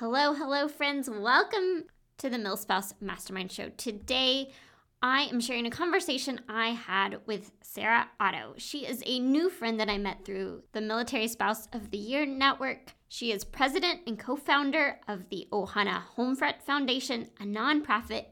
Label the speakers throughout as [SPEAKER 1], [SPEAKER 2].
[SPEAKER 1] Hello, hello, friends. Welcome to the MilSpouse Mastermind Show. Today, I am sharing a conversation I had with Sara Otto. She is a new friend that I met through the Military Spouse of the Year Network. She is president and co founder of the Ohana Homefront Foundation, a nonprofit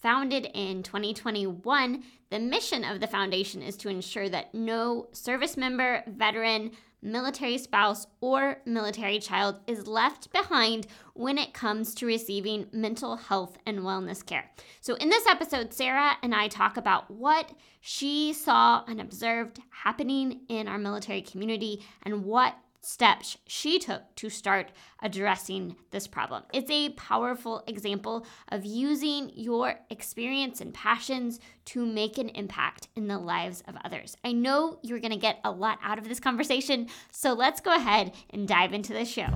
[SPEAKER 1] founded in 2021. The mission of the foundation is to ensure that no service member, veteran, military spouse, or military child is left behind when it comes to receiving mental health and wellness care. So, in this episode, Sara and I talk about what she saw and observed happening in our military community and what steps she took to start addressing this problem. It's a powerful example of using your experience and passions to make an impact in the lives of others. I know you're going to get a lot out of this conversation, so let's go ahead and dive into the show.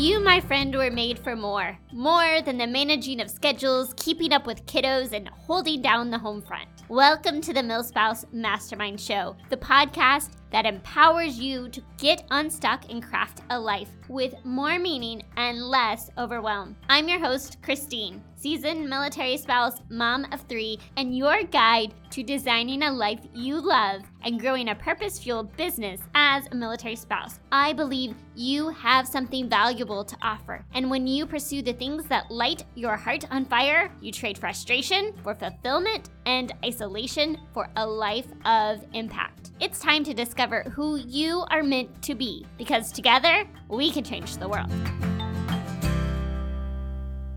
[SPEAKER 1] You, my friend, were made for more. More than the managing of schedules, keeping up with kiddos, and holding down the home front. Welcome to the MilSpouse Mastermind Show, the podcast that empowers you to get unstuck and craft a life with more meaning and less overwhelm. I'm your host, Christine, seasoned military spouse, mom of three, and your guide to designing a life you love and growing a purpose fueled business as a military spouse. I believe you have something valuable to offer. And when you pursue the things that light your heart on fire, you trade frustration for fulfillment and isolation for a life of impact. It's time to discover who you are meant to be because together we can change the world.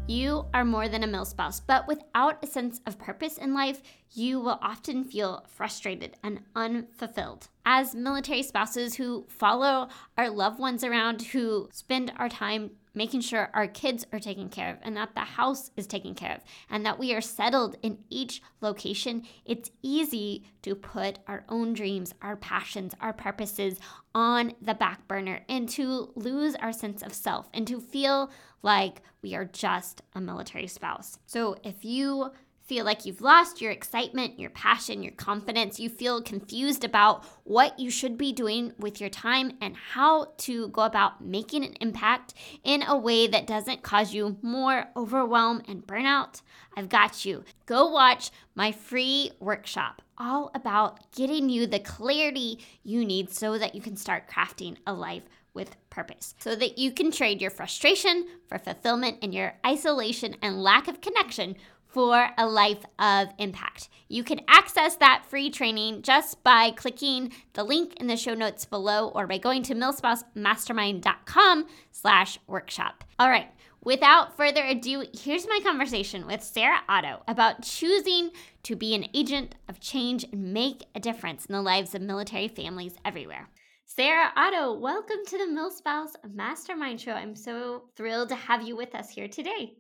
[SPEAKER 1] You are more than a milspouse, but without a sense of purpose in life, you will often feel frustrated and unfulfilled. As military spouses who follow our loved ones around, who spend our time making sure our kids are taken care of and that the house is taken care of and that we are settled in each location, it's easy to put our own dreams, our passions, our purposes on the back burner and to lose our sense of self and to feel like we are just a military spouse. So if you feel like you've lost your excitement, your passion, your confidence. You feel confused about what you should be doing with your time and how to go about making an impact in a way that doesn't cause you more overwhelm and burnout. I've got you. Go watch my free workshop all about getting you the clarity you need so that you can start crafting a life with purpose so that you can trade your frustration for fulfillment and your isolation and lack of connection for a life of impact. You can access that free training just by clicking the link in the show notes below or by going to milspousemastermind.com slash workshop. All right, without further ado, here's my conversation with Sara Otto about choosing to be an agent of change and make a difference in the lives of military families everywhere. Sara Otto, welcome to the MilSpouse Mastermind Show. I'm so thrilled to have you with us here today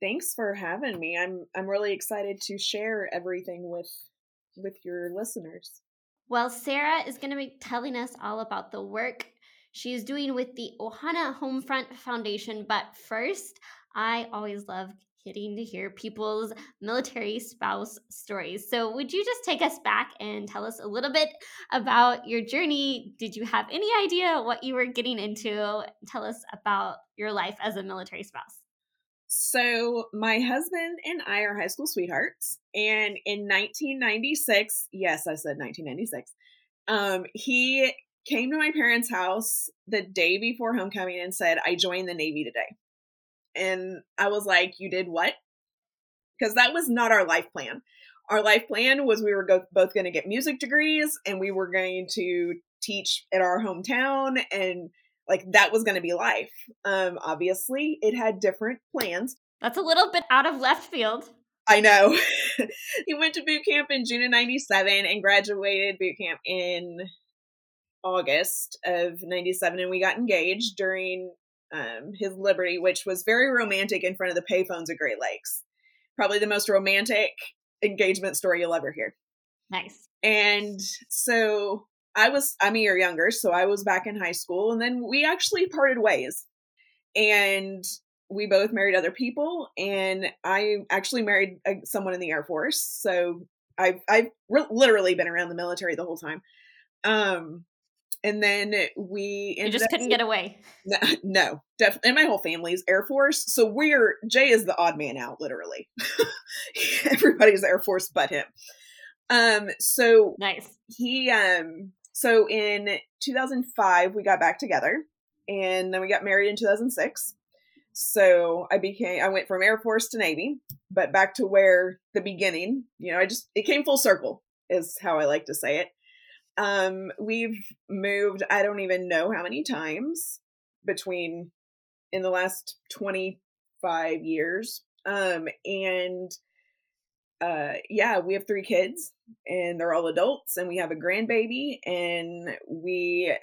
[SPEAKER 2] thanks for having me. I'm I'm really excited to share everything with with your listeners.
[SPEAKER 1] Well, Sara is going to be telling us all about the work she's doing with the Ohana Homefront Foundation, but first, I always love getting to hear people's military spouse stories. So, would you just take us back and tell us a little bit about your journey? Did you have any idea what you were getting into? Tell us about your life as a military spouse.
[SPEAKER 2] So, my husband and I are high school sweethearts. And in 1996, yes, I said 1996, um, he came to my parents' house the day before homecoming and said, I joined the Navy today. And I was like, You did what? Because that was not our life plan. Our life plan was we were go- both going to get music degrees and we were going to teach at our hometown and like that was going to be life. Um, obviously, it had different plans.
[SPEAKER 1] That's a little bit out of left field.
[SPEAKER 2] I know. he went to boot camp in June of 97 and graduated boot camp in August of 97 and we got engaged during um, his liberty which was very romantic in front of the payphones of Great Lakes. Probably the most romantic engagement story you'll ever hear.
[SPEAKER 1] Nice.
[SPEAKER 2] And so I was, I'm a year younger, so I was back in high school, and then we actually parted ways. And we both married other people, and I actually married a, someone in the Air Force. So I've I've re- literally been around the military the whole time. Um, and then we
[SPEAKER 1] you just couldn't get away.
[SPEAKER 2] No, no, definitely. And my whole family's Air Force, so we're Jay is the odd man out, literally. Everybody's Air Force but him. Um, so
[SPEAKER 1] nice.
[SPEAKER 2] He um, so in 2005 we got back together, and then we got married in 2006. So I became I went from Air Force to Navy, but back to where the beginning, you know, I just it came full circle is how I like to say it. Um we've moved I don't even know how many times between in the last 25 years. Um and uh yeah, we have three kids and they're all adults and we have a grandbaby and we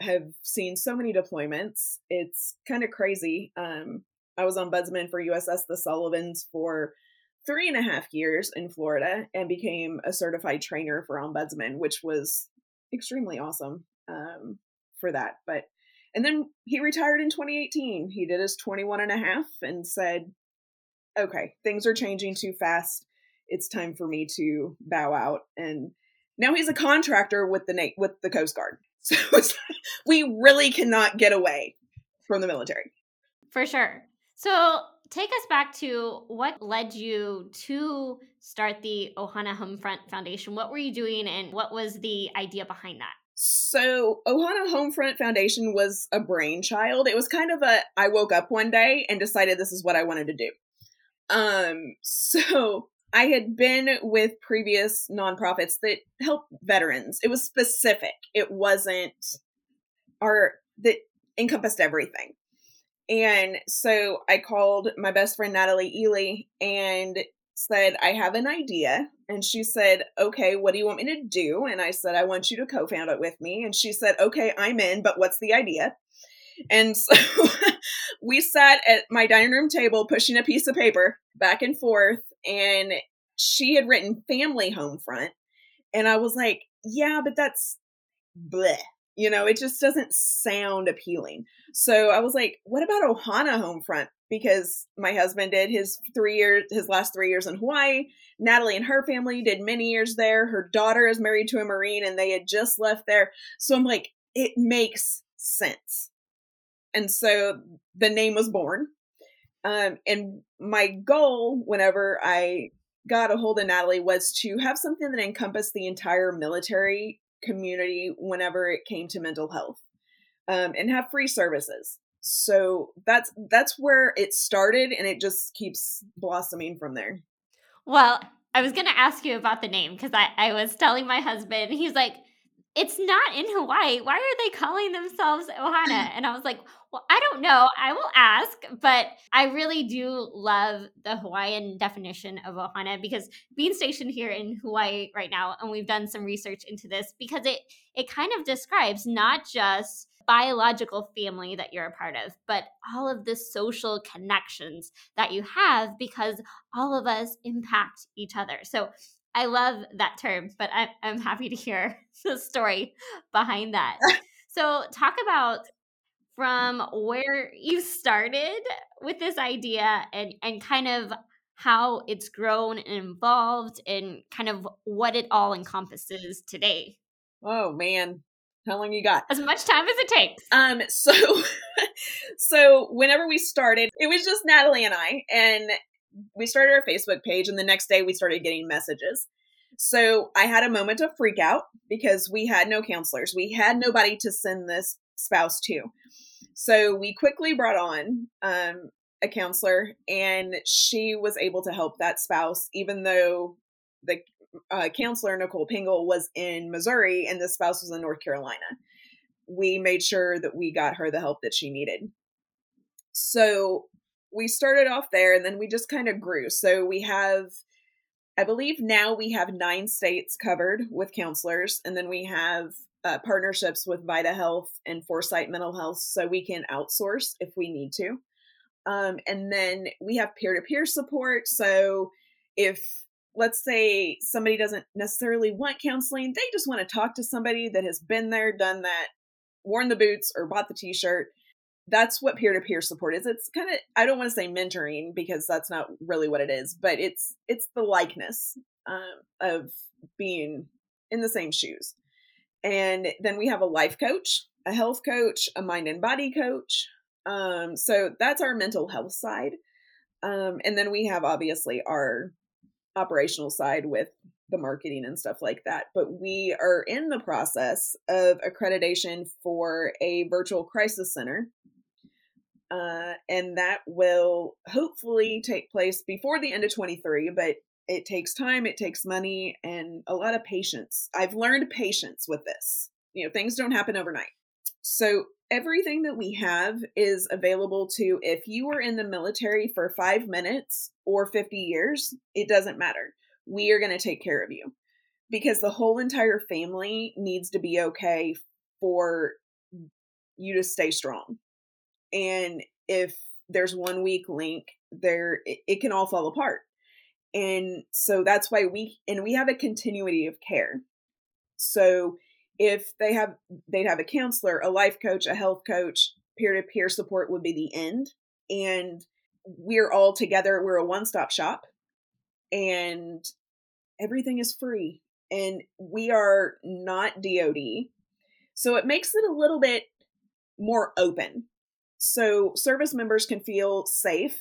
[SPEAKER 2] have seen so many deployments. It's kind of crazy. Um, I was ombudsman for USS the Sullivans for three and a half years in Florida and became a certified trainer for ombudsman, which was extremely awesome um, for that. But and then he retired in 2018. He did his 21 and a half and said, "Okay, things are changing too fast. It's time for me to bow out." And now he's a contractor with the with the Coast Guard. So we really cannot get away from the military.
[SPEAKER 1] For sure. So take us back to what led you to start the Ohana Homefront Foundation. What were you doing and what was the idea behind that?
[SPEAKER 2] So, Ohana Homefront Foundation was a brainchild. It was kind of a I woke up one day and decided this is what I wanted to do. Um, so I had been with previous nonprofits that help veterans. It was specific. It wasn't our that encompassed everything. And so I called my best friend Natalie Ely and said, I have an idea. And she said, Okay, what do you want me to do? And I said, I want you to co found it with me. And she said, Okay, I'm in, but what's the idea? And so we sat at my dining room table pushing a piece of paper back and forth and she had written family home front. And i was like yeah but that's bleh. You know it just doesn't sound appealing. So i was like what about ohana home front? Because my husband did his three years his last three years in hawaii. Natalie and her family did many years there. Her daughter is married to a marine and they had just left there. So i'm like it makes sense and so the name was born um, and my goal whenever I got a hold of Natalie was to have something that encompassed the entire military community whenever it came to mental health um, and have free services. So that's that's where it started, and it just keeps blossoming from there.
[SPEAKER 1] Well, I was to ask you about the name because I, I was telling my husband, he's like, it's not in Hawaii. Why are they calling themselves Ohana? And I was like, well, I don't know. I will ask, but I really do love the Hawaiian definition of Ohana because being stationed here in Hawaii right now, and we've done some research into this because it it kind of describes not just biological family that you're a part of, but all of the social connections that you have because all of us impact each other. So I love that term, but I, I'm happy to hear the story behind that. so, talk about from where you started with this idea and, and kind of how it's grown and evolved and kind of what it all encompasses today.
[SPEAKER 2] Oh man, how long you got?
[SPEAKER 1] As much time as it takes.
[SPEAKER 2] Um so so whenever we started, it was just Natalie and I and we started our Facebook page, and the next day we started getting messages. So I had a moment of freak out because we had no counselors. We had nobody to send this spouse to. So we quickly brought on um, a counselor, and she was able to help that spouse, even though the uh, counselor, Nicole Pingle, was in Missouri and the spouse was in North Carolina. We made sure that we got her the help that she needed. So we started off there and then we just kind of grew. So we have, I believe now we have nine states covered with counselors, and then we have uh, partnerships with Vita Health and Foresight Mental Health so we can outsource if we need to. Um, and then we have peer to peer support. So if, let's say, somebody doesn't necessarily want counseling, they just want to talk to somebody that has been there, done that, worn the boots, or bought the t shirt that's what peer-to-peer support is it's kind of i don't want to say mentoring because that's not really what it is but it's it's the likeness uh, of being in the same shoes And then we have a life coach, a health coach, a mind and body coach. Um, so that's our mental health side. Um, and then we have obviously our operational side with the marketing and stuff like that. But we are in the process of accreditation for a virtual crisis center. Uh, and that will hopefully take place before the end of 23, but it takes time, it takes money, and a lot of patience. I've learned patience with this. You know, things don't happen overnight. So, everything that we have is available to if you were in the military for five minutes or 50 years, it doesn't matter. We are going to take care of you because the whole entire family needs to be okay for you to stay strong. And if there's one weak link, there it, it can all fall apart. And so that's why we and we have a continuity of care. So if they have they'd have a counselor a life coach a health coach peer-to-peer support would be the end. And we're all together we're a one-stop shop and everything is free and we are not dod so it makes it a little bit more open so service members can feel safe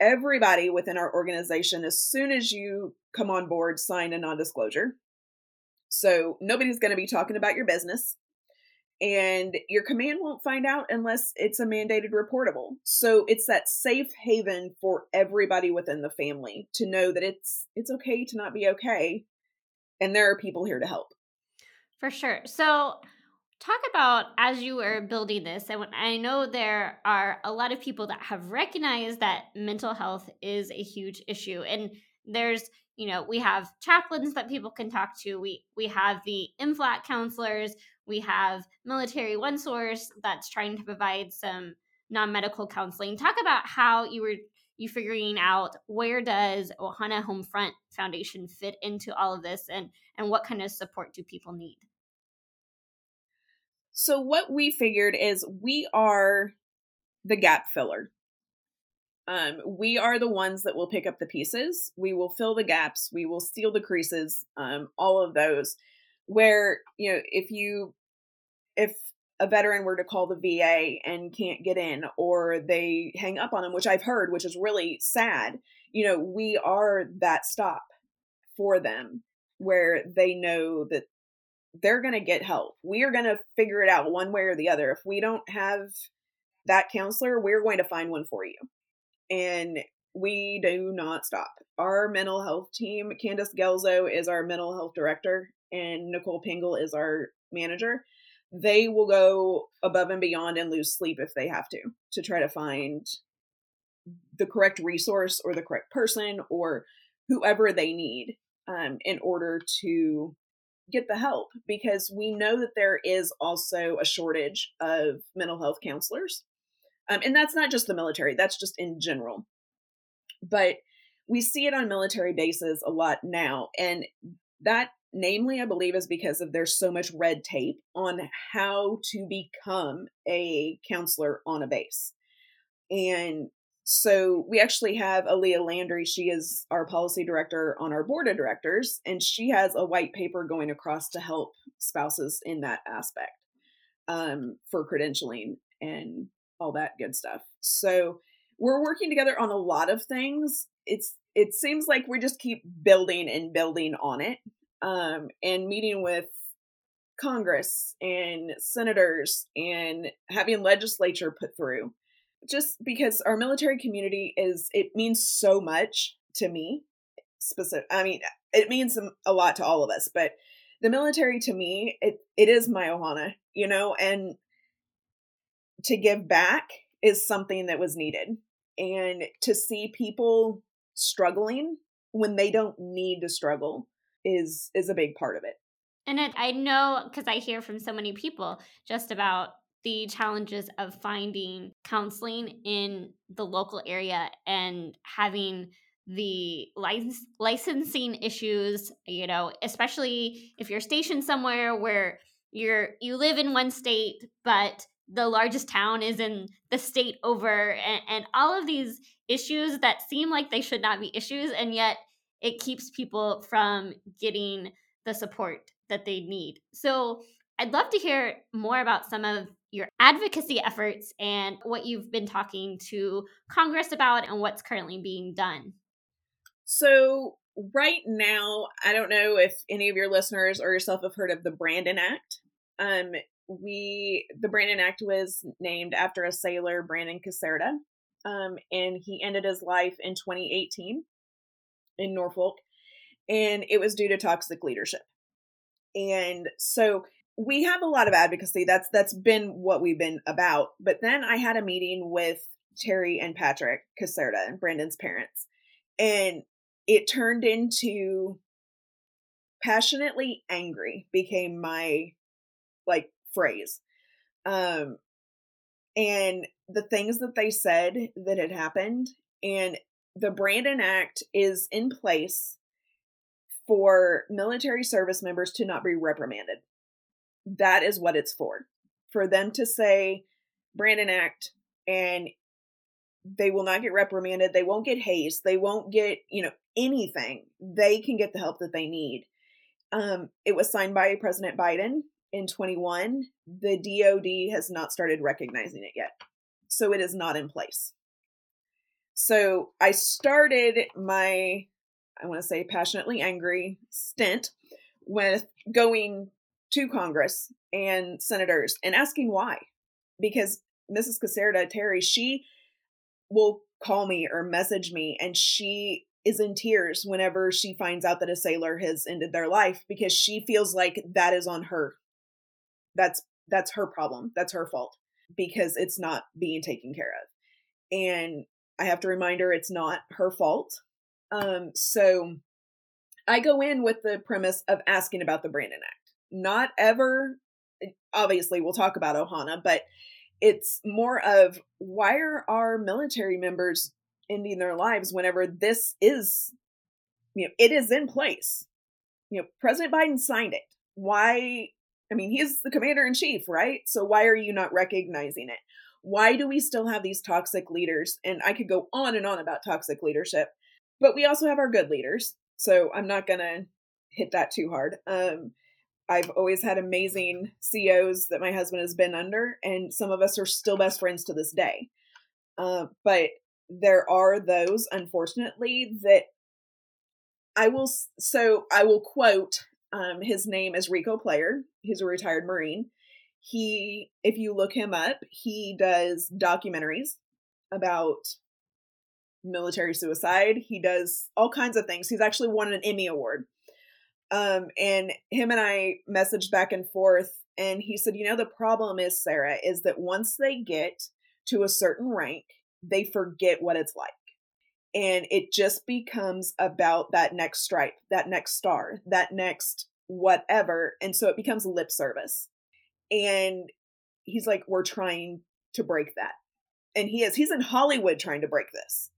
[SPEAKER 2] everybody within our organization, as soon as you come on board, sign a non disclosure. So nobody's going to be talking about your business. And your command won't find out unless it's a mandated reportable. So it's that safe haven for everybody within the family to know that it's it's okay to not be okay and there are people here to help.
[SPEAKER 1] For sure. So talk about as you were building this and i know there are a lot of people that have recognized that mental health is a huge issue and there's you know we have chaplains that people can talk to we we have the MFLC counselors we have military one source that's trying to provide some non-medical counseling. Talk about how you were you figuring out where does ohana homefront foundation fit into all of this and and what kind of support do people need
[SPEAKER 2] so what we figured is we are the gap filler. Um, we are the ones that will pick up the pieces. We will fill the gaps. We will seal the creases. Um, all of those. Where you know, if you, if a veteran were to call the VA and can't get in, or they hang up on them, which I've heard, which is really sad. You know, we are that stop for them, where they know that they're going to get help. We are going to figure it out one way or the other. If we don't have that counselor, we're going to find one for you. And we do not stop. Our mental health team, Candace Gelzo is our mental health director, and Nicole Pingle is our manager. They will go above and beyond and lose sleep if they have to to try to find the correct resource or the correct person or whoever they need um, in order to get the help because we know that there is also a shortage of mental health counselors. Um, and that's not just the military, that's just in general. But we see it on military bases a lot now. And that, namely, I believe, is because of there's so much red tape on how to become a counselor on a base. And so we actually have Aaliyah Landry. She is our policy director on our board of directors, and she has a white paper going across to help spouses in that aspect um, for credentialing and all that good stuff. So we're working together on a lot of things. It's it seems like we just keep building and building on it, um, and meeting with Congress and senators and having legislature put through just because our military community is it means so much to me specific i mean it means a lot to all of us but the military to me it it is my ohana you know and to give back is something that was needed. And to see people struggling when they don't need to struggle is is a big part of it.
[SPEAKER 1] And it, i know because i hear from so many people just about the challenges of finding counseling in the local area and having the license, licensing issues you know especially if you're stationed somewhere where you're you live in one state but the largest town is in the state over and, and all of these issues that seem like they should not be issues and yet it keeps people from getting the support that they need. So I'd love to hear more about some of your advocacy efforts and what you've been talking to Congress about and what's currently being done.
[SPEAKER 2] So, right now, I don't know if any of your listeners or yourself have heard of the Brandon Act. Um, we the Brandon Act was named after a sailor, Brandon Caserta, um, and he ended his life in 2018 in Norfolk, and it was due to toxic leadership. And so we have a lot of advocacy. That's that's been what we've been about. But then I had a meeting with Terry and Patrick Caserta and Brandon's parents, and it turned into passionately angry became my like phrase. Um and the things that they said that had happened and the Brandon Act is in place for military service members to not be reprimanded. That is what it's for. For them to say Brandon Act and they will not get reprimanded, they won't get hazed, they won't get, you know, anything. They can get the help that they need. Um, it was signed by President Biden in 21. The DoD has not started recognizing it yet. So it is not in place. So I started my, I want to say, passionately angry stint with going to Congress and senators and asking why. Because Mrs. Caserta, Terry, she will call me or message me and she is in tears whenever she finds out that a sailor has ended their life because she feels like that is on her. That's that's her problem. That's her fault because it's not being taken care of. And I have to remind her it's not her fault. Um so I go in with the premise of asking about the Brandon Act not ever obviously we'll talk about ohana but it's more of why are our military members ending their lives whenever this is you know it is in place? You know president biden signed it. Why i mean he's the commander in chief right? So why are you not recognizing it? Why do we still have these toxic leaders? And i could go on and on about toxic leadership but we also have our good leaders. So i'm not gonna hit that too hard. Um I've always had amazing CEOs that my husband has been under, and some of us are still best friends to this day. Uh, but there are those, unfortunately, that I will. So I will quote. Um, his name is Rico Player. He's a retired Marine. He, if you look him up, he does documentaries about military suicide. He does all kinds of things. He's actually won an Emmy Award um, and him and I messaged back and forth, and he said, You know, the problem is, Sara, is that once they get to a certain rank, they forget what it's like. And it just becomes about that next stripe, that next star, that next whatever. And so it becomes lip service. And he's like, We're trying to break that. And he is, he's in Hollywood trying to break this.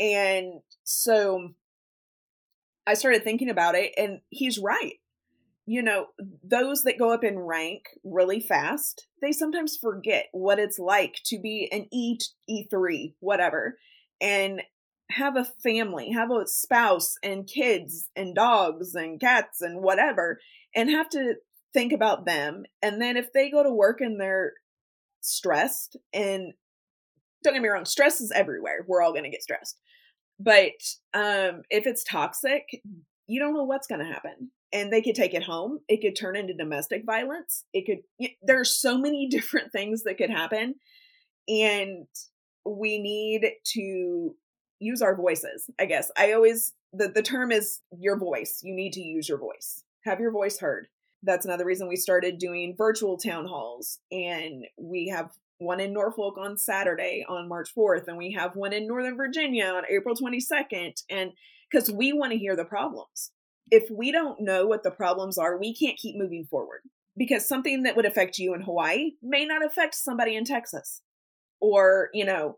[SPEAKER 2] And so I started thinking about it, and he's right. You know, those that go up in rank really fast, they sometimes forget what it's like to be an E E3, whatever, and have a family, have a spouse and kids and dogs and cats and whatever, and have to think about them. And then if they go to work and they're stressed, and don't get me wrong, stress is everywhere. We're all going to get stressed. But um, if it's toxic, you don't know what's going to happen. And they could take it home. It could turn into domestic violence. It could, there are so many different things that could happen. And we need to use our voices, I guess. I always, the, the term is your voice. You need to use your voice, have your voice heard. That's another reason we started doing virtual town halls. And we have one in Norfolk on Saturday on March 4th, and we have one in Northern Virginia on April 22nd. And because we want to hear the problems. If we don't know what the problems are, we can't keep moving forward because something that would affect you in Hawaii may not affect somebody in Texas or, you know,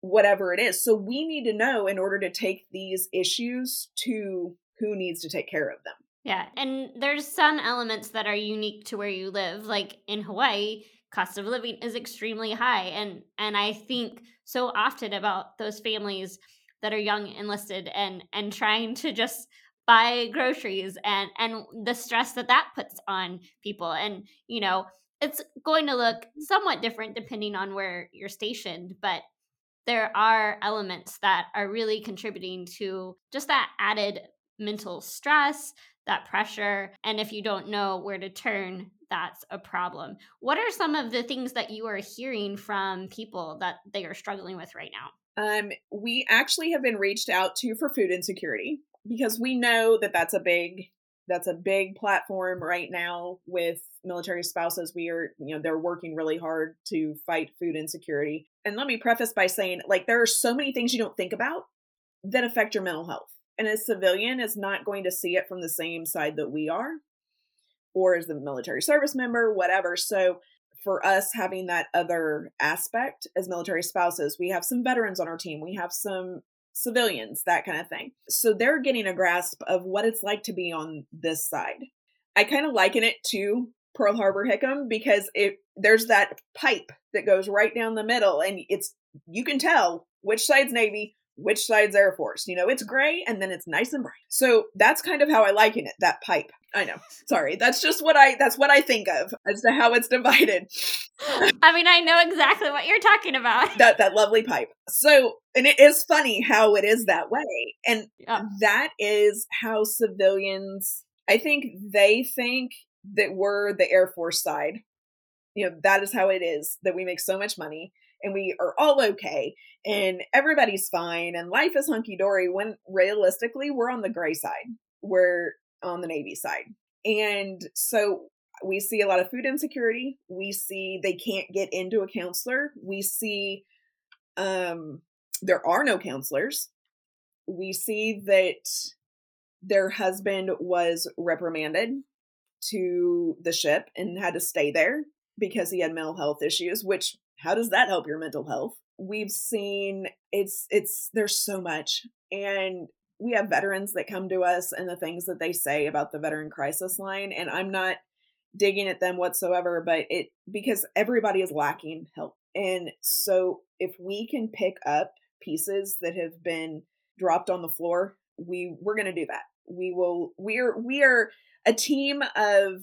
[SPEAKER 2] whatever it is. So we need to know in order to take these issues to who needs to take care of them.
[SPEAKER 1] Yeah, and there's some elements that are unique to where you live. Like in Hawaii, cost of living is extremely high and and I think so often about those families that are young enlisted and and trying to just buy groceries and and the stress that that puts on people. And you know it's going to look mm-hmm. somewhat different depending on where you're stationed but there are elements that are really contributing to just that added mental stress that pressure and if you don't know where to turn that's a problem. What are some of the things that you are hearing from people that they are struggling with right now?
[SPEAKER 2] Um, we actually have been reached out to for food insecurity because we know that that's a big that's a big platform right now with military spouses. We are you know they're working really hard to fight food insecurity. And let me preface by saying like there are so many things you don't think about that affect your mental health and a civilian is not going to see it from the same side that we are or as the military service member whatever so for us having that other aspect as military spouses we have some veterans on our team we have some civilians, that kind of thing. So they're getting a grasp of what it's like to be on this side. I kind of liken it to Pearl Harbor Hickam because it there's that pipe that goes right down the middle and it's you can tell which side's Navy, which side's Air Force. You know, it's gray and then it's nice and bright. So that's kind of how I liken it, that pipe. I know. Sorry. That's just what I that's what I think of as to how it's divided.
[SPEAKER 1] I mean, I know exactly what you're talking about.
[SPEAKER 2] That that lovely pipe. So, and it is funny how it is that way. And yeah. that is how civilians I think they think that we're the Air Force side. You know, that is how it is that we make so much money and we are all okay and everybody's fine and life is hunky dory when realistically we're on the gray side. We're on the Navy side. And so we see a lot of food insecurity. We see they can't get into a counselor. We see um, there are no counselors. We see that their husband was reprimanded to the ship and had to stay there because he had mental health issues, which how does that help your mental health? We've seen it's it's there's so much and we have veterans that come to us and the things that they say about the veteran crisis line and i'm not digging at them whatsoever but it because everybody is lacking help and so if we can pick up pieces that have been dropped on the floor we we're going to do that we will we're we are a team of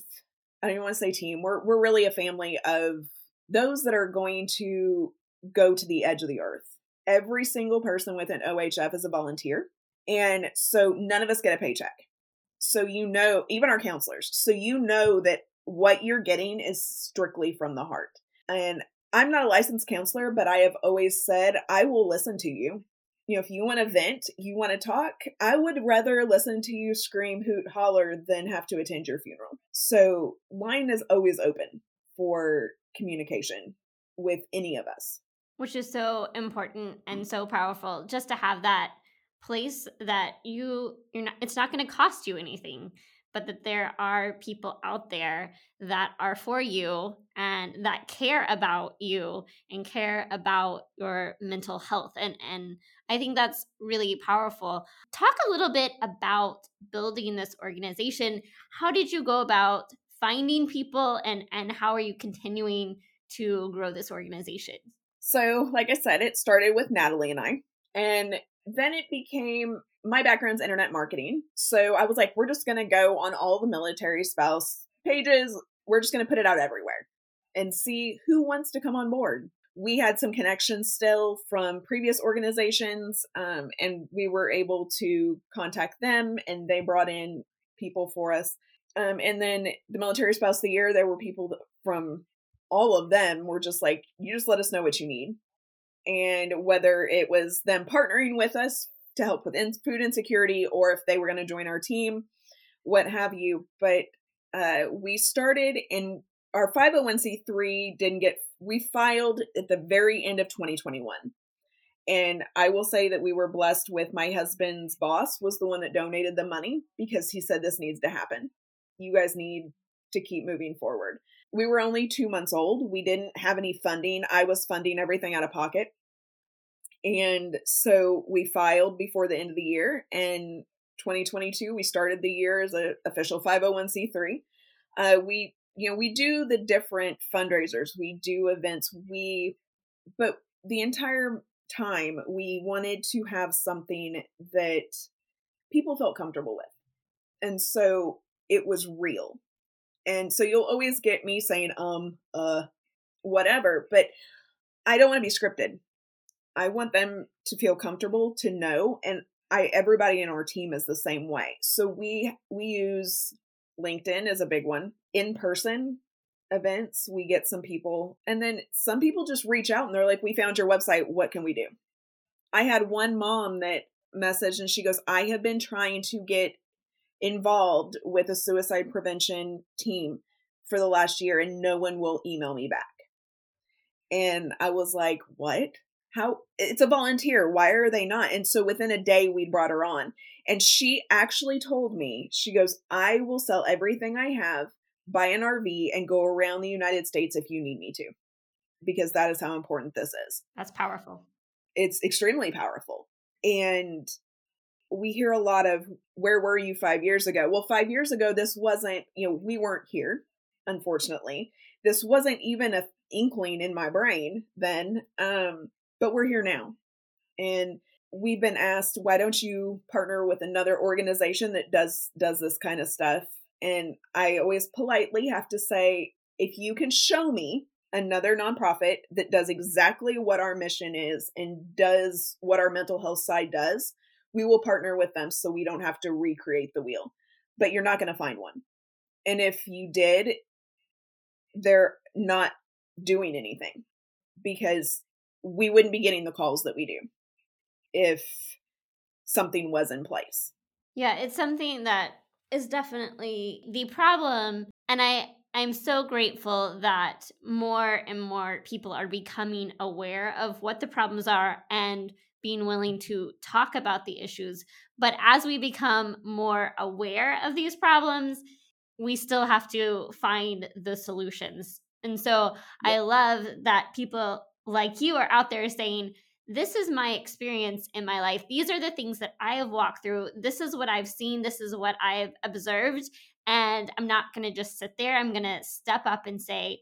[SPEAKER 2] i don't even want to say team we're we're really a family of those that are going to go to the edge of the earth every single person with an ohf is a volunteer and so none of us get a paycheck. So you know, even our counselors, so you know that what you're getting is strictly from the heart. And I'm not a licensed counselor, but I have always said I will listen to you. You know, if you want to vent, you want to talk, I would rather listen to you scream, hoot, holler than have to attend your funeral. So mine is always open for communication with any of us.
[SPEAKER 1] Which is so important and mm. so powerful just to have that place that you you're not it's not going to cost you anything but that there are people out there that are for you and that care about you and care about your mental health and and I think that's really powerful. Talk a little bit about building this organization. How did you go about finding people and and how are you continuing to grow this organization?
[SPEAKER 2] So, like I said, it started with Natalie and I. And then it became my background's internet marketing. So I was like, we're just going to go on all the military spouse pages. We're just going to put it out everywhere and see who wants to come on board. We had some connections still from previous organizations, um, and we were able to contact them, and they brought in people for us. Um, and then the military spouse of the year, there were people from all of them were just like, you just let us know what you need and whether it was them partnering with us to help with in- food insecurity or if they were going to join our team, what have you. But uh, we started in our 501c3 didn't get, we filed at the very end of 2021. And I will say that we were blessed with my husband's boss was the one that donated the money because he said this needs to happen. You guys need to keep moving forward we were only two months old. We didn't have any funding. I was funding everything out of pocket. And so we filed before the end of the year. And 2022, we started the year as an official 501c3. Uh, we, you know, we do the different fundraisers, we do events, we, but the entire time we wanted to have something that people felt comfortable with. And so it was real. And so you'll always get me saying, um, uh, whatever, but I don't want to be scripted. I want them to feel comfortable to know and I everybody in our team is the same way. So we we use LinkedIn as a big one. In person events, we get some people and then some people just reach out and they're like, "We found your website. What can we do?" I had one mom that messaged and she goes, "I have been trying to get involved with a suicide prevention team for the last year and no one will email me back." And I was like, "What?" how? It's a volunteer. Why are they not? And so within a day we brought her on. And she actually told me she goes i will sell everything i have buy an rv and go around the united states if you need me to. Because that is how important this is.
[SPEAKER 1] That's powerful.
[SPEAKER 2] It's extremely powerful. And we hear a lot of where were you five years ago well five years ago this wasn't you know we weren't here unfortunately this wasn't even a inkling in my brain then um but we're here now. And we've been asked, why don't you partner with another organization that does does this kind of stuff? And I always politely have to say, if you can show me another nonprofit that does exactly what our mission is and does what our mental health side does, we will partner with them so we don't have to recreate the wheel. But you're not going to find one. And if you did, they're not doing anything because we wouldn't be getting the calls that we do if something was in place.
[SPEAKER 1] Yeah, it's something that is definitely the problem and I I'm so grateful that more and more people are becoming aware of what the problems are and being willing to talk about the issues. But as we become more aware of these problems, we still have to find the solutions. And so I love that people like you are out there saying, this is my experience in my life. These are the things that I have walked through. This is what I've seen. This is what I've observed. And I'm not going to just sit there. I'm going to step up and say,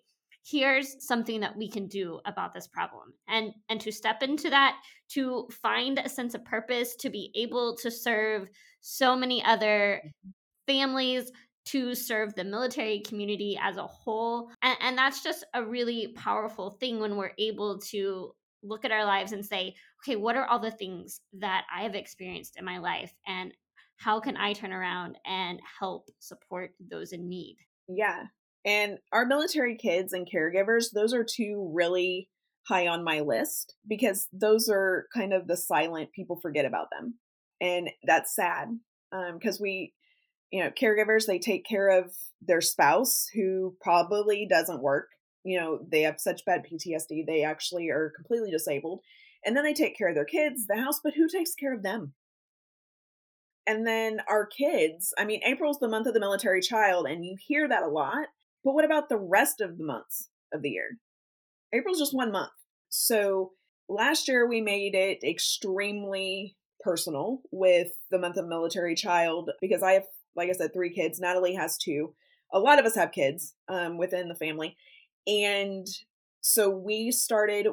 [SPEAKER 1] here's something that we can do about this problem. And and to step into that, to find a sense of purpose, to be able to serve so many other mm-hmm. families, to serve the military community as a whole. And, and that's just a really powerful thing when we're able to look at our lives and say, okay, what are all the things that I have experienced in my life? And how can I turn around and help support those in need?
[SPEAKER 2] Yeah. And our military kids and caregivers, those are two really high on my list because those are kind of the silent people forget about them. And that's sad because um, we you know caregivers they take care of their spouse who probably doesn't work. You know they have such bad ptsd they actually are completely disabled. And then they take care of their kids the house but who takes care of them? And then our kids i mean april's the month of the military child and you hear that a lot but what about the rest of the months of the year april's just one month so last year we made it extremely personal with the month of military child because I have like I said, three kids. Natalie has two. A lot of us have kids um, within the family. And so we started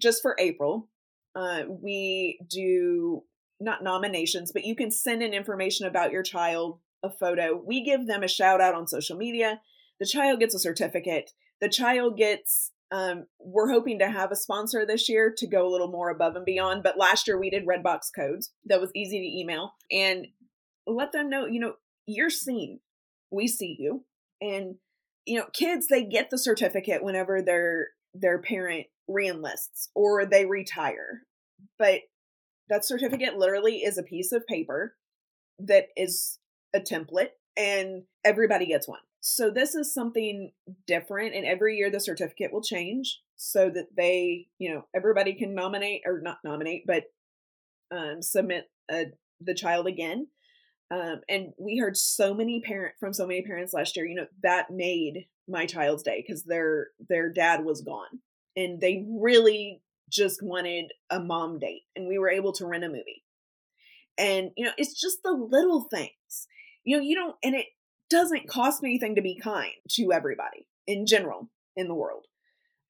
[SPEAKER 2] just for April. Uh, we do not nominations, but you can send in information about your child, a photo. We give them a shout out on social media. The child gets a certificate. The child gets um, we're hoping to have a sponsor this year to go a little more above and beyond. But last year we did Redbox codes that was easy to email and let them know, you know, you're seen. We see you. And you know, kids they get the certificate whenever their their parent reenlists or they retire. But that certificate literally is a piece of paper that is a template and everybody gets one. So this is something different and every year the certificate will change so that they, you know, everybody can nominate or not nominate, but um, submit a, the child again um, and we heard so many parent from so many parents last year. You know that made my child's day because their their dad was gone, and they really just wanted a mom date, and we were able to rent a movie. And you know, it's just the little things. You know, you don't, and it doesn't cost anything to be kind to everybody in general in the world.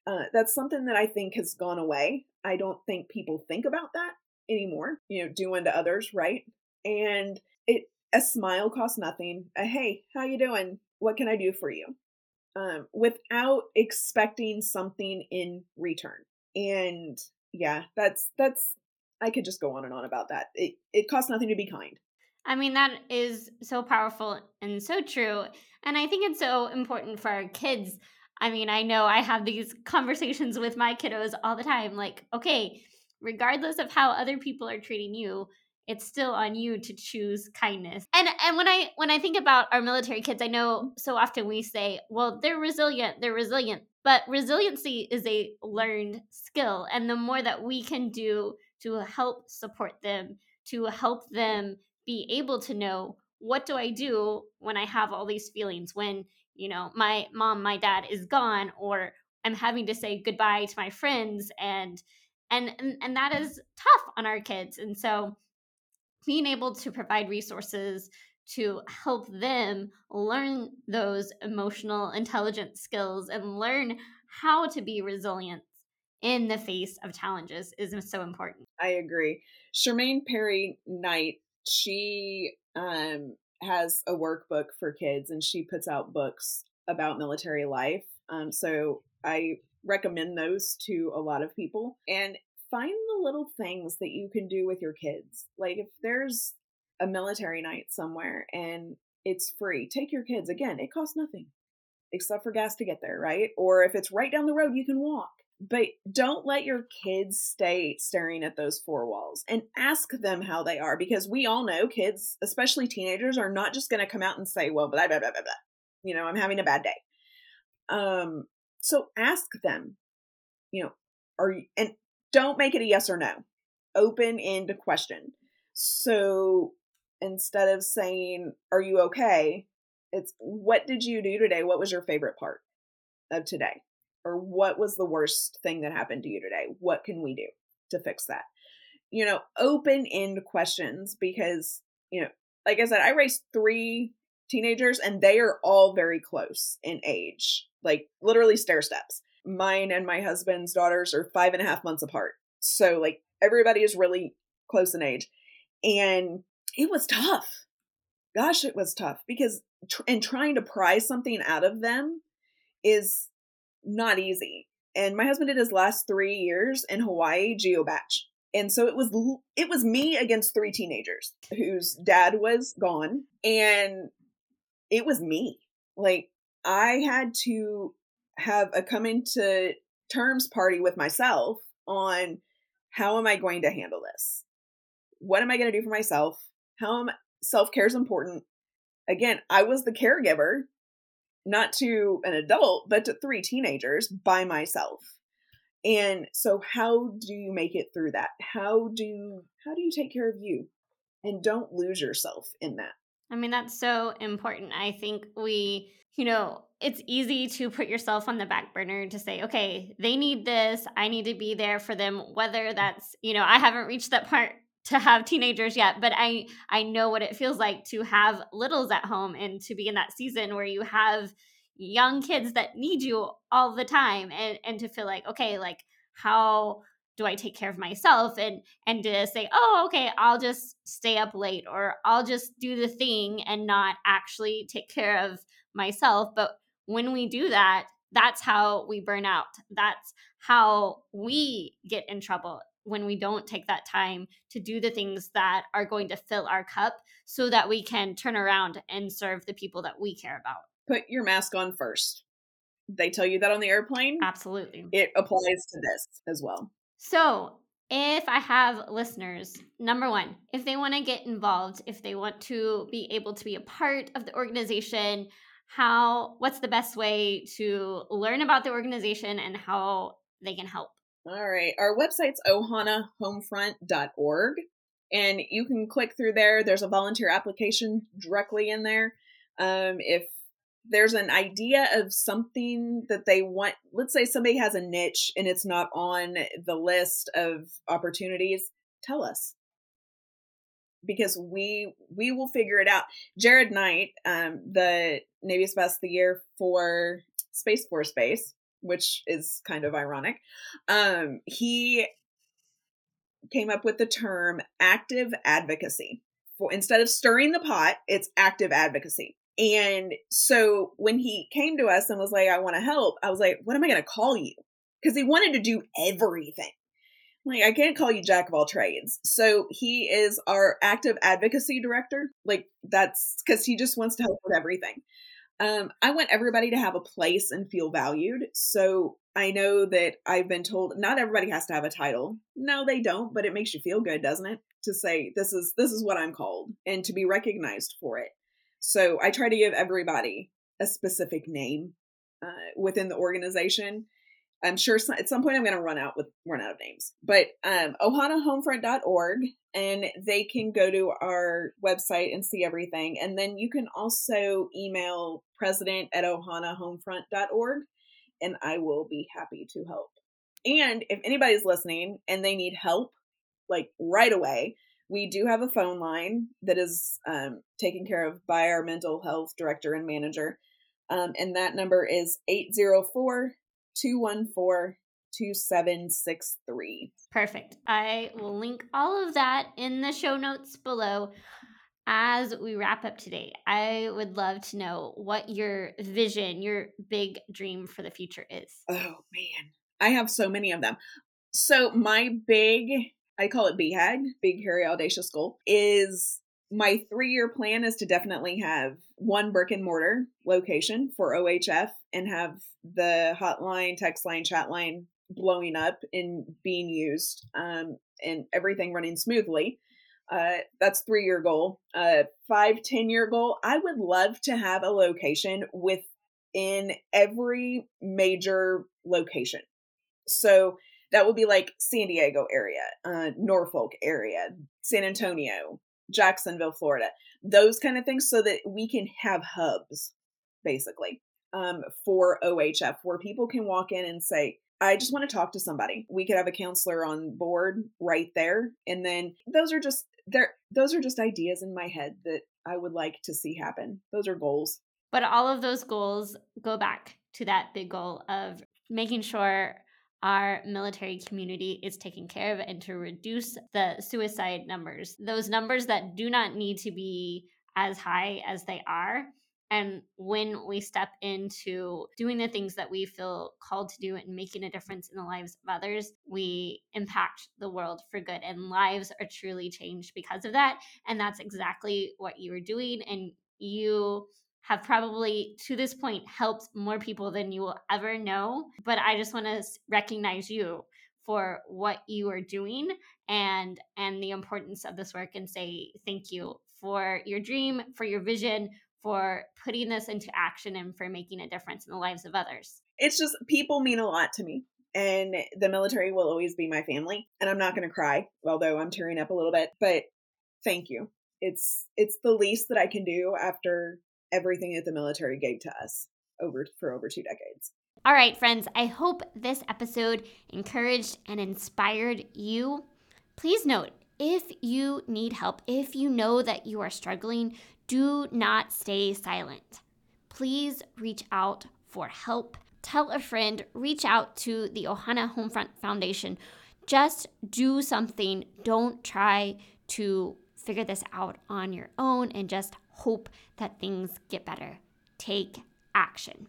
[SPEAKER 2] Uh, that's something that I think has gone away. I don't think people think about that anymore. You know, do unto others, right? And it a smile costs nothing. A hey, how you doing? What can I do for you? Um, without expecting something in return. And yeah, that's that's I could just go on and on about that. It it costs nothing to be kind.
[SPEAKER 1] I mean, that is so powerful and so true. And I think it's so important for our kids. I mean, I know I have these conversations with my kiddos all the time like, okay, regardless of how other people are treating you, it's still on you to choose kindness. And and when I when I think about our military kids, I know so often we say, well, they're resilient, they're resilient. But resiliency is a learned skill. And the more that we can do to help support them, to help them be able to know what do I do when I have all these feelings when, you know, my mom, my dad is gone or I'm having to say goodbye to my friends and and and, and that is tough on our kids. And so being able to provide resources to help them learn those emotional intelligence skills and learn how to be resilient in the face of challenges is so important.
[SPEAKER 2] I agree. Charmaine Perry Knight, she um, has a workbook for kids and she puts out books about military life. Um, so I recommend those to a lot of people. And find the little things that you can do with your kids. Like if there's a military night somewhere and it's free, take your kids. Again, it costs nothing except for gas to get there, right? Or if it's right down the road, you can walk. But don't let your kids stay staring at those four walls and ask them how they are because we all know kids, especially teenagers, are not just going to come out and say, well, blah, blah, blah, blah, blah. You know, I'm having a bad day. Um, so ask them, you know, are you, and don't make it a yes or no. Open end question. So instead of saying, Are you okay? It's what did you do today? What was your favorite part of today? Or what was the worst thing that happened to you today? What can we do to fix that? You know, open end questions because, you know, like I said, I raised three teenagers and they are all very close in age, like literally stair steps mine and my husband's daughters are five and a half months apart. So, like, everybody is really close in age. And it was tough. Gosh, it was tough because, tr- and trying to pry something out of them is not easy. And my husband did his last three years in Hawaii geobach. And so it was it was me against three teenagers whose dad was gone and it was me. Like I had to have a coming to terms party with myself on how am I going to handle this? What am I going to do for myself? How am self care is important. Again, I was the caregiver, not to an adult, but to three teenagers by myself. And so how do you make it through that? How do how do you take care of you? And don't lose yourself in that.
[SPEAKER 1] I mean, that's so important. I think we, you know, it's easy to put yourself on the back burner to say, okay, they need this. I need to be there for them. Whether that's, you know, I haven't reached that part to have teenagers yet, but I I know what it feels like to have littles at home and to be in that season where you have young kids that need you all the time and and to feel like, okay, like how do I take care of myself and and to say, "Oh, okay, I'll just stay up late or I'll just do the thing and not actually take care of myself." But when we do that, that's how we burn out. That's how we get in trouble when we don't take that time to do the things that are going to fill our cup so that we can turn around and serve the people that we care about.
[SPEAKER 2] Put your mask on first. They tell you that on the airplane.
[SPEAKER 1] Absolutely.
[SPEAKER 2] It applies to this as well.
[SPEAKER 1] So, if I have listeners, number one, if they want to get involved, if they want to be able to be a part of the organization, how what's the best way to learn about the organization and how they can help?
[SPEAKER 2] All right. Our website's ohanahomefront.org and you can click through there. There's a volunteer application directly in there. Um, if there's an idea of something that they want let's say somebody has a niche and it's not on the list of opportunities tell us because we we will figure it out jared knight um, the Navy's Best of the year for space force base which is kind of ironic um, he came up with the term active advocacy for instead of stirring the pot, it's active advocacy. And so when he came to us and was like, I want to help, I was like, what am I going to call you? Because he wanted to do everything. Like, I can't call you Jack of all trades. So he is our active advocacy director. Like, that's because he just wants to help with everything. Um, I want everybody to have a place and feel valued. So I know that I've been told not everybody has to have a title. No, they don't, but it makes you feel good, doesn't it? To say this is this is what I'm called and to be recognized for it. So I try to give everybody a specific name uh, within the organization. I'm sure some, at some point I'm going to run out with run out of names, but um, ohanahomefront.org, and they can go to our website and see everything. And then you can also email president at ohanahomefront.org, and I will be happy to help. And if anybody's listening and they need help, like right away, we do have a phone line that is um, taken care of by our mental health director and manager. Um, and that number is 804 214 2763.
[SPEAKER 1] Perfect. I will link all of that in the show notes below. As we wrap up today, I would love to know what your vision, your big dream for the future is.
[SPEAKER 2] Oh, man. I have so many of them. So, my big I call it BHAG, Big Hairy Audacious Goal, is my three year plan is to definitely have one brick and mortar location for OHF and have the hotline, text line, chat line blowing up and being used um, and everything running smoothly. Uh, that's three year goal. Uh, five, 10 year goal. I would love to have a location within every major location. So that would be like San Diego area, uh, Norfolk area, San Antonio, Jacksonville, Florida, those kind of things, so that we can have hubs basically um, for OHF where people can walk in and say, I just want to talk to somebody. We could have a counselor on board right there. And then those are just there those are just ideas in my head that I would like to see happen. Those are goals.
[SPEAKER 1] But all of those goals go back to that big goal of making sure our military community is taken care of and to reduce the suicide numbers, those numbers that do not need to be as high as they are. And when we step into doing the things that we feel called to do and making a difference in the lives of others, we impact the world for good. And lives are truly changed because of that. And that's exactly what you are doing. And you have probably to this point helped more people than you will ever know. But I just want to recognize you for what you are doing and and the importance of this work and say thank you for your dream, for your vision, for putting this into action and for making a difference in the lives of others.
[SPEAKER 2] It's just people mean a lot to me. And the military will always be my family. And I'm not going to cry, although I'm tearing up a little bit. But thank you. It's it's the least that I can do after everything that the military gave to us over for over two decades.
[SPEAKER 1] All right, friends, I hope this episode encouraged and inspired you. Please note if you need help, if you know that you are struggling, do not stay silent. Please reach out for help. Tell a friend, reach out to the Ohana Homefront Foundation. Just do something. Don't try to figure this out on your own and just hope that things get better. Take action.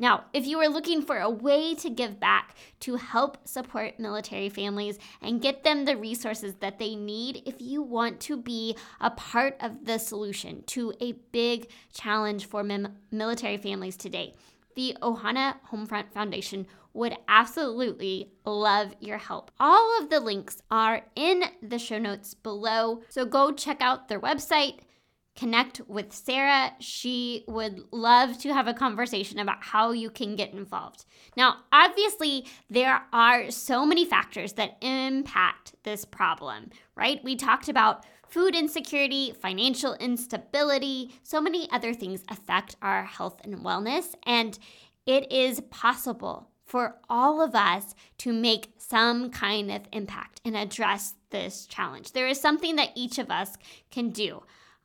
[SPEAKER 1] Now, if you are looking for a way to give back to help support military families and get them the resources that they need, if you want to be a part of the solution to a big challenge for mem- military families today, the Ohana Homefront Foundation would absolutely love your help. All of the links are in the show notes below, so go check out their website connect with Sara. She would love to have a conversation about how you can get involved. Now, obviously, there are so many factors that impact this problem, right? We talked about food insecurity, financial instability, so many other things affect our health and wellness. And it is possible for all of us to make some kind of impact and address this challenge. There is something that each of us can do.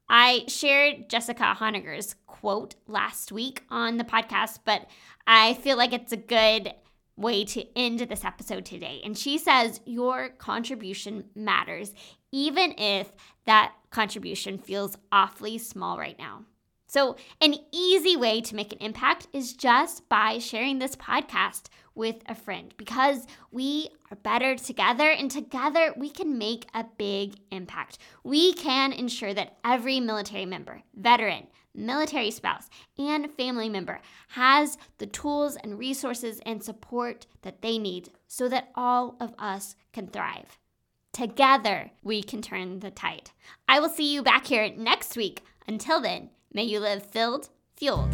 [SPEAKER 1] I shared Jessica Honegger's quote last week on the podcast, but I feel like it's a good way to end this episode today. And she says, Your contribution matters, even if that contribution feels awfully small right now. So, an easy way to make an impact is just by sharing this podcast with a friend because we are better together and together we can make a big impact. We can ensure that every military member, veteran, military spouse, and family member has the tools and resources and support that they need so that all of us can thrive. Together, we can turn the tide. I will see you back here next week. Until then, may you live filled, fueled,